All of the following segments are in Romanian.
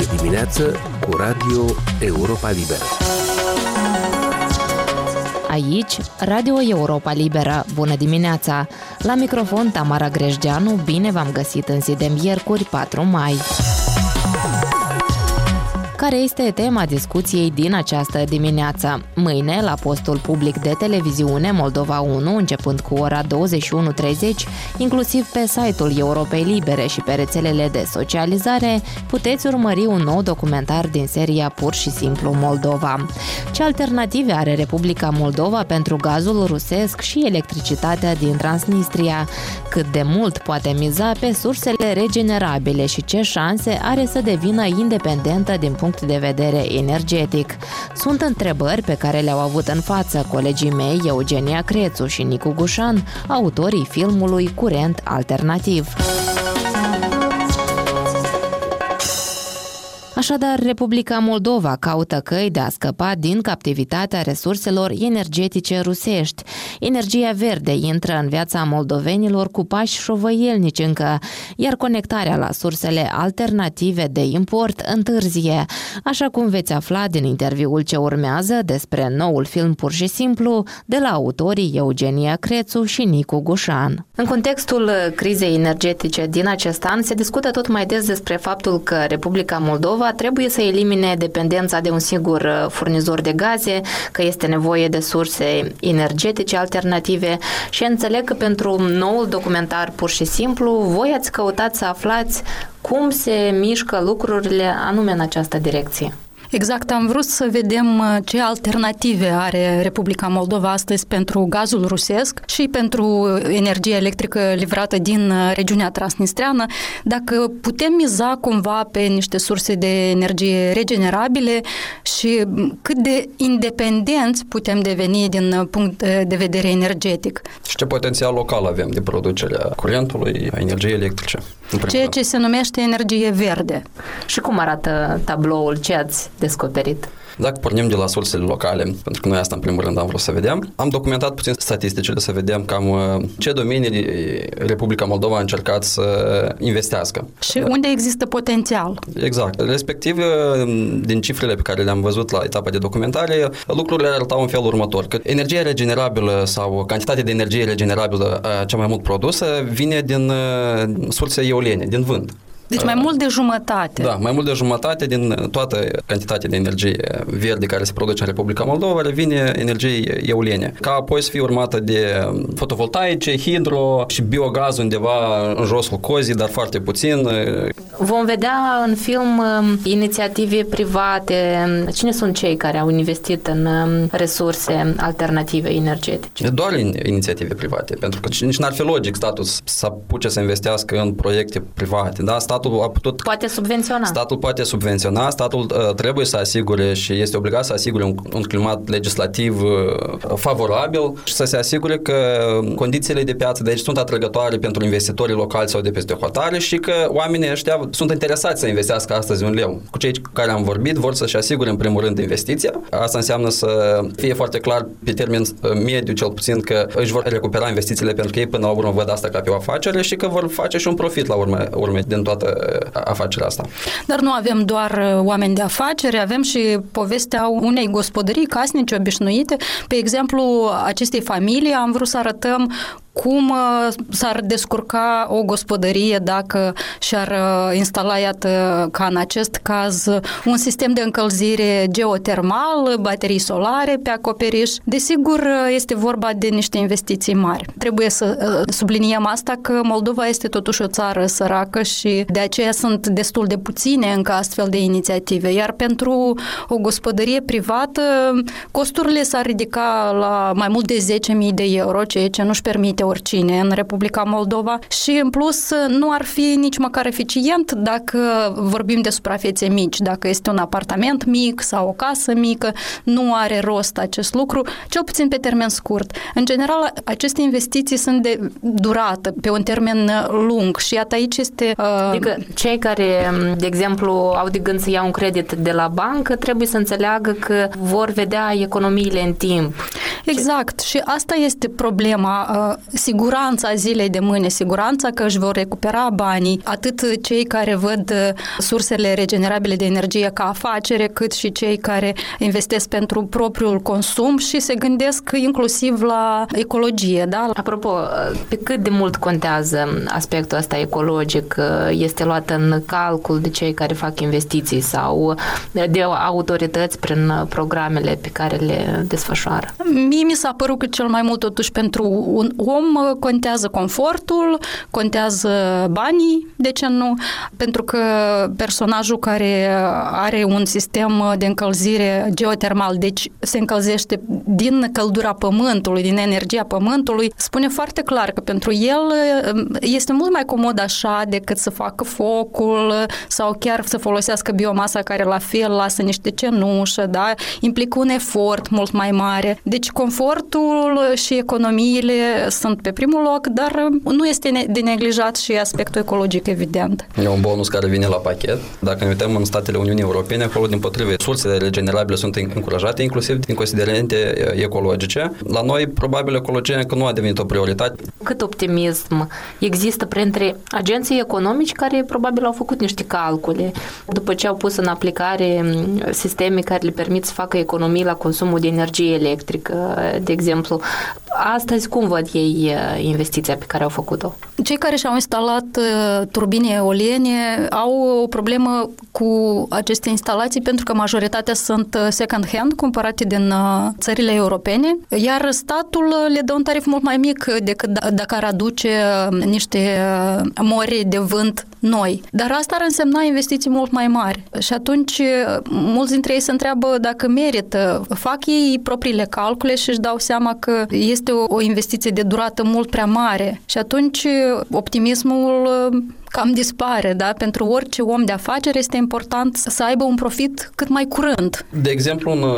E dimineață cu Radio Europa Liberă. Aici, Radio Europa Liberă. Bună dimineața! La microfon Tamara Grejdeanu, bine v-am găsit în zi de miercuri 4 mai care este tema discuției din această dimineață. Mâine, la postul public de televiziune Moldova 1, începând cu ora 21.30, inclusiv pe site-ul Europei Libere și pe rețelele de socializare, puteți urmări un nou documentar din seria Pur și simplu Moldova. Ce alternative are Republica Moldova pentru gazul rusesc și electricitatea din Transnistria? Cât de mult poate miza pe sursele regenerabile și ce șanse are să devină independentă din punct punct de vedere energetic. Sunt întrebări pe care le-au avut în față colegii mei Eugenia Crețu și Nicu Gușan, autorii filmului Curent Alternativ. Așadar, Republica Moldova caută căi de a scăpa din captivitatea resurselor energetice rusești. Energia verde intră în viața moldovenilor cu pași șovăielnici încă, iar conectarea la sursele alternative de import întârzie, așa cum veți afla din interviul ce urmează despre noul film pur și simplu de la autorii Eugenia Crețu și Nicu Gușan. În contextul crizei energetice din acest an se discută tot mai des despre faptul că Republica Moldova trebuie să elimine dependența de un singur uh, furnizor de gaze, că este nevoie de surse energetice alternative și înțeleg că pentru noul documentar pur și simplu voi ați căutat să aflați cum se mișcă lucrurile anume în această direcție. Exact, am vrut să vedem uh, ce alternative are Republica Moldova astăzi pentru gazul rusesc și pentru energia electrică livrată din uh, regiunea transnistreană, dacă putem miza cumva pe niște surse de energie regenerabile și cât de independenți putem deveni din uh, punct de vedere energetic. Și ce potențial local avem de producerea curentului, a energiei electrice. Ceea ce se numește energie verde. Și cum arată tabloul? Ce ați descoperit? Dacă pornim de la sursele locale, pentru că noi asta în primul rând am vrut să vedem, am documentat puțin statisticile să vedem cam uh, ce domenii Republica Moldova a încercat să investească. Și unde există potențial. Exact. Respectiv, uh, din cifrele pe care le-am văzut la etapa de documentare, lucrurile arătau în felul următor, că energia regenerabilă sau cantitatea de energie regenerabilă uh, cea mai mult produsă vine din surse eoliene, din vânt. Deci mai mult de jumătate. Da, mai mult de jumătate din toată cantitatea de energie verde care se produce în Republica Moldova vine energie eoliene. Ca apoi să fie urmată de fotovoltaice, hidro și biogaz undeva în josul cozii, dar foarte puțin. Vom vedea în film um, inițiative private. Cine sunt cei care au investit în um, resurse alternative energetice? Doar inițiative private, pentru că nici n-ar fi logic statul să apuce să investească în proiecte private. Da? statul a putut... Poate subvenționa. Statul poate subvenționa, statul uh, trebuie să asigure și este obligat să asigure un, un climat legislativ uh, favorabil și să se asigure că condițiile de piață de aici sunt atrăgătoare pentru investitorii locali sau de peste hotare și că oamenii ăștia sunt interesați să investească astăzi un leu. Cu cei cu care am vorbit vor să-și asigure în primul rând investiția. Asta înseamnă să fie foarte clar pe termen uh, mediu cel puțin că își vor recupera investițiile pentru că ei până la urmă văd asta ca pe o afacere și că vor face și un profit la urmă, urme din toată afacerea asta. Dar nu avem doar uh, oameni de afaceri, avem și povestea unei gospodării casnice obișnuite. Pe exemplu, acestei familii am vrut să arătăm cum uh, s-ar descurca o gospodărie dacă și-ar uh, instala, iată, ca în acest caz, un sistem de încălzire geotermal, baterii solare pe acoperiș. Desigur, uh, este vorba de niște investiții mari. Trebuie să subliniem asta că Moldova este totuși o țară săracă și de aceea sunt destul de puține încă astfel de inițiative. Iar pentru o gospodărie privată, costurile s-ar ridica la mai mult de 10.000 de euro, ceea ce nu-și permite oricine în Republica Moldova și în plus nu ar fi nici măcar eficient dacă vorbim de suprafețe mici, dacă este un apartament mic sau o casă mică, nu are rost acest lucru, cel puțin pe termen scurt. În general, aceste investiții sunt de durată, pe un termen lung și iată aici este... Uh... Adică cei care, de exemplu, au de gând să iau un credit de la bancă, trebuie să înțeleagă că vor vedea economiile în timp. Exact. Și asta este problema. Uh, siguranța zilei de mâine, siguranța că își vor recupera banii, atât cei care văd sursele regenerabile de energie ca afacere, cât și cei care investesc pentru propriul consum și se gândesc inclusiv la ecologie. Da? Apropo, pe cât de mult contează aspectul ăsta ecologic? Este luat în calcul de cei care fac investiții sau de autorități prin programele pe care le desfășoară? Mie mi s-a părut că cel mai mult totuși pentru un om contează confortul, contează banii, de ce nu? Pentru că personajul care are un sistem de încălzire geotermal, deci se încălzește din căldura pământului, din energia pământului, spune foarte clar că pentru el um, este mult mai comod așa decât să facă focul sau chiar să folosească biomasa care la fel lasă niște cenușă, da? implică un efort mult mai mare. Deci confortul și economiile sunt pe primul loc, dar nu este de neglijat și aspectul ecologic, evident. E un bonus care vine la pachet. Dacă ne uităm în statele Uniunii Europene, acolo, din potrivă, sursele regenerabile sunt încurajate, inclusiv din considerente ecologice. La noi, probabil, ecologia încă nu a devenit o prioritate. Cât optimism există printre agenții economici care probabil au făcut niște calcule după ce au pus în aplicare sisteme care le permit să facă economii la consumul de energie electrică, de exemplu. Astăzi, cum văd ei uh, investiția pe care au făcut-o? Cei care și-au instalat uh, turbine eoliene au o problemă cu aceste instalații pentru că majoritatea sunt uh, second-hand cumpărate din țările europene, iar statul le dă un tarif mult mai mic decât da, dacă ar aduce niște mori de vânt noi. Dar asta ar însemna investiții mult mai mari. Și atunci mulți dintre ei se întreabă dacă merită. Fac ei propriile calcule și își dau seama că este o, o investiție de durată mult prea mare. Și atunci optimismul cam dispare, da? Pentru orice om de afaceri este important să aibă un profit cât mai curând. De exemplu, un uh,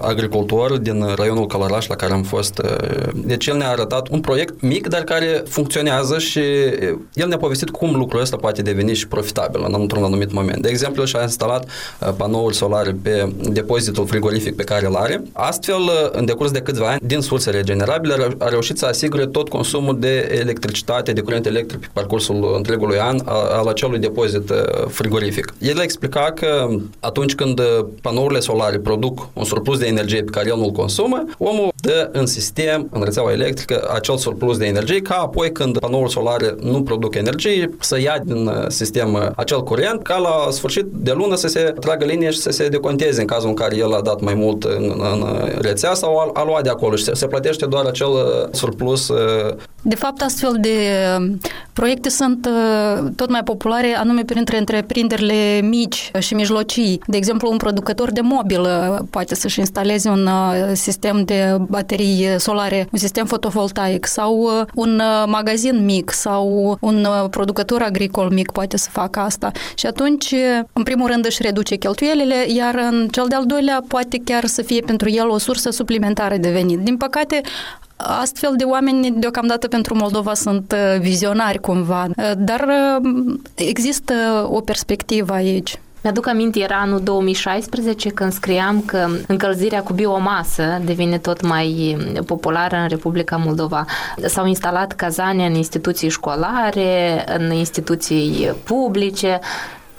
agricultor din raionul Călăraș la care am fost, uh, deci el ne-a arătat un proiect mic, dar care funcționează și el ne-a povestit cum lucrul ăsta poate deveni și profitabil în într-un anumit moment. De exemplu, și-a instalat uh, panouri solare pe depozitul frigorific pe care îl are. Astfel, în decurs de câțiva ani, din surse regenerabile, a reușit să asigure tot consumul de electricitate, de curent electric pe parcursul întregului an an al acelui depozit uh, frigorific. El explica că atunci când uh, panourile solare produc un surplus de energie pe care el nu-l consumă, omul dă în sistem, în rețeaua electrică, acel surplus de energie, ca apoi când panourile solare nu produc energie, să ia din uh, sistem acel curent, ca la sfârșit de lună să se tragă linie și să se deconteze în cazul în care el a dat mai mult în, în rețea sau a, a luat de acolo și se, se plătește doar acel surplus. De fapt, astfel de proiecte sunt tot mai populare anume printre întreprinderile mici și mijlocii. De exemplu, un producător de mobil uh, poate să-și instaleze un uh, sistem de baterii solare, un sistem fotovoltaic sau uh, un magazin mic sau un producător agricol mic poate să facă asta. Și atunci, în primul rând, își reduce cheltuielile, iar în cel de-al doilea poate chiar să fie pentru el o sursă suplimentară de venit. Din păcate, Astfel de oameni, deocamdată pentru Moldova, sunt uh, vizionari cumva, uh, dar uh, există o perspectivă aici. Mi-aduc aminte, era anul 2016 când scriam că încălzirea cu biomasă devine tot mai populară în Republica Moldova. S-au instalat cazane în instituții școlare, în instituții publice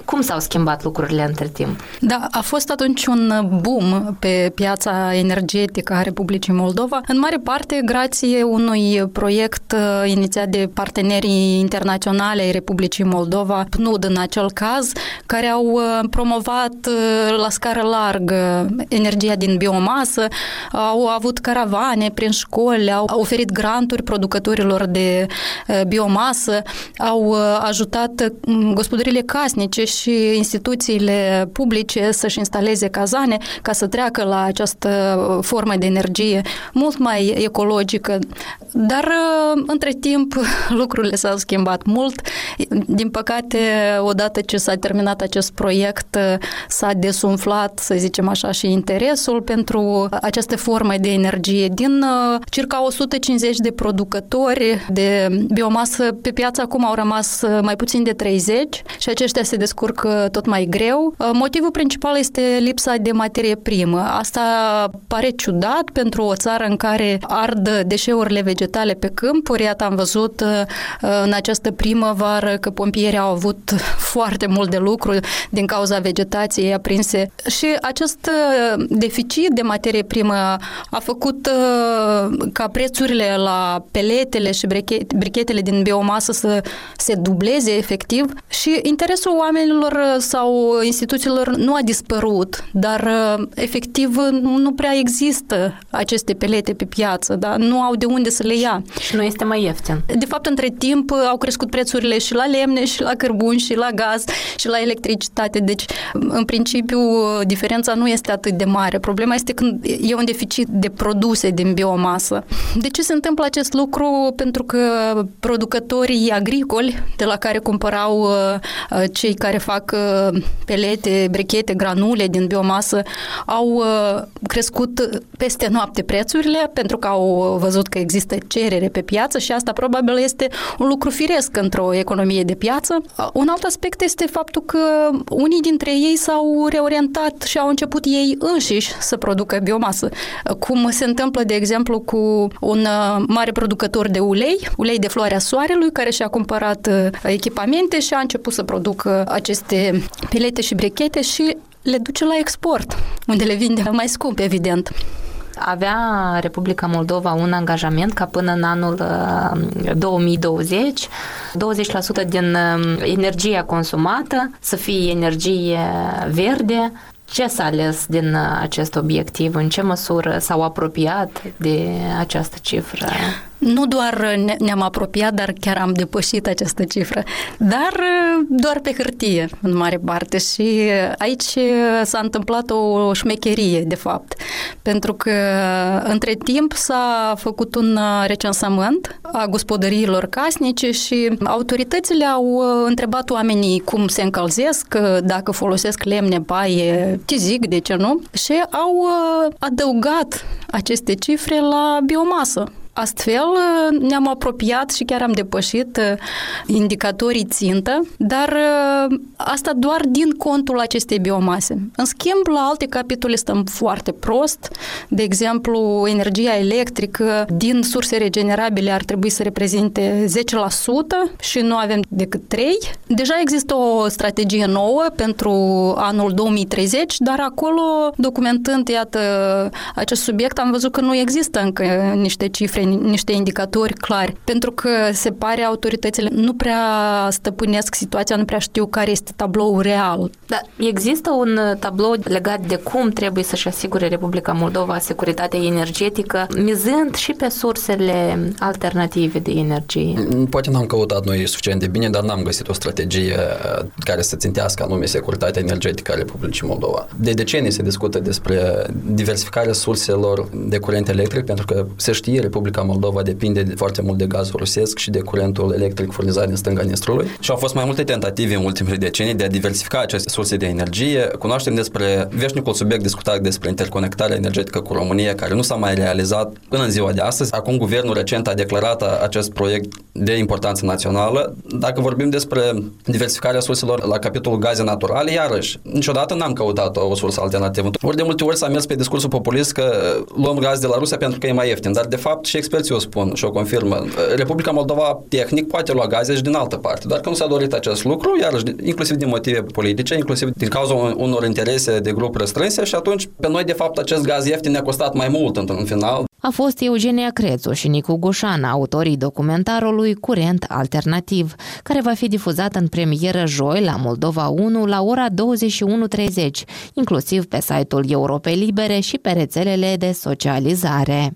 cum s-au schimbat lucrurile între timp? Da, a fost atunci un boom pe piața energetică a Republicii Moldova, în mare parte grație unui proiect uh, inițiat de partenerii internaționale ai Republicii Moldova, PNUD în acel caz, care au uh, promovat uh, la scară largă energia din biomasă, au avut caravane prin școli, au oferit granturi producătorilor de biomasă, au ajutat gospodările casnice și instituțiile publice să-și instaleze cazane ca să treacă la această formă de energie mult mai ecologică. Dar între timp lucrurile s-au schimbat mult. Din păcate, odată ce s-a terminat acest proiect, s-a desumflat, să zicem așa, și interesul pentru aceste forme de energie. Din uh, circa 150 de producători de biomasă pe piață acum au rămas uh, mai puțin de 30 și aceștia se descurcă tot mai greu. Uh, motivul principal este lipsa de materie primă. Asta pare ciudat pentru o țară în care ard deșeurile vegetale pe câmpuri. Iată, am văzut în această primăvară că pompierii au avut foarte mult de lucru din cauza vegetației aprinse și acest deficit de materie primă a făcut ca prețurile la peletele și brichetele din biomasă să se dubleze efectiv și interesul oamenilor sau instituțiilor nu a dispărut, dar efectiv nu prea există aceste pelete pe piață, da? nu au de unde să le ia. Și nu este mai ieftin. De fapt, între timp au crescut prețurile și la lemne, și la cărbuni, și la gaz, și la electricitate. Deci, în principiu, diferența nu este atât de mare. Problema este când e un deficit de produse din biomasă. De ce se întâmplă acest lucru? Pentru că producătorii agricoli de la care cumpărau uh, uh, cei care fac uh, pelete, brechete, granule din biomasă au crescut peste noapte prețurile pentru că au văzut că există cerere pe piață și asta probabil este un lucru firesc într-o economie de piață. Un alt aspect este faptul că unii dintre ei s-au reorientat și au început ei înșiși să producă biomasă, cum se întâmplă, de exemplu, cu un uh, mare producător de ulei, ulei de floarea soarelui, care și-a cumpărat uh, echipamente și a început să producă aceste pelete și brechete și le duce la export, unde le vinde mai scump, evident avea Republica Moldova un angajament ca până în anul 2020 uh, 20% din energia consumată să fie energie verde ce s-a ales din uh, acest obiectiv? În ce măsură s-au apropiat de această cifră? Nu doar ne-am apropiat, dar chiar am depășit această cifră, dar uh, doar pe hârtie, în mare parte. Și uh, aici s-a întâmplat o șmecherie, de fapt, pentru că între timp s-a făcut un recensământ a gospodăriilor casnice și autoritățile au întrebat oamenii cum se încălzesc, dacă folosesc lemne, paie, tizic, de ce nu? Și au uh, adăugat aceste cifre la biomasă. Astfel ne-am apropiat și chiar am depășit uh, indicatorii țintă, dar uh, asta doar din contul acestei biomase. În schimb, la alte capitole stăm foarte prost. De exemplu, energia electrică din surse regenerabile ar trebui să reprezinte 10% și nu avem decât 3. Deja există o strategie nouă pentru anul 2030, dar acolo, documentând, iată, acest subiect, am văzut că nu există încă niște cifre niște indicatori clari, pentru că se pare autoritățile nu prea stăpânesc situația, nu prea știu care este tabloul real. Da, există un tablou legat de cum trebuie să-și asigure Republica Moldova securitatea energetică, mizând și pe sursele alternative de energie. Poate n-am căutat noi suficient de bine, dar n-am găsit o strategie uh, care să țintească anume securitatea energetică a Republicii Moldova. De decenii se discută despre diversificarea surselor de curent electric, pentru că se știe Republica Republica Moldova depinde foarte mult de gazul rusesc și de curentul electric furnizat din stânga Nistrului și au fost mai multe tentative în ultimele decenii de a diversifica aceste surse de energie. Cunoaștem despre veșnicul subiect discutat despre interconectarea energetică cu România, care nu s-a mai realizat până în ziua de astăzi. Acum guvernul recent a declarat acest proiect de importanță națională. Dacă vorbim despre diversificarea surselor la capitolul gaze naturale, iarăși, niciodată n-am căutat o sursă alternativă. Ori de multe ori s-a mers pe discursul populist că luăm gaz de la Rusia pentru că e mai ieftin, dar de fapt și experții o spun și o confirmă. Republica Moldova, tehnic, poate lua gaze și din altă parte, dar când s-a dorit acest lucru, iarăși, inclusiv din motive politice, inclusiv din cauza unor interese de grup restrânse și atunci, pe noi, de fapt, acest gaz ieftin ne-a costat mai mult într-un final. A fost Eugenia Crețu și Nicu Gușan, autorii documentarului Curent Alternativ, care va fi difuzat în premieră joi la Moldova 1 la ora 21.30, inclusiv pe site-ul Europei Libere și pe rețelele de socializare.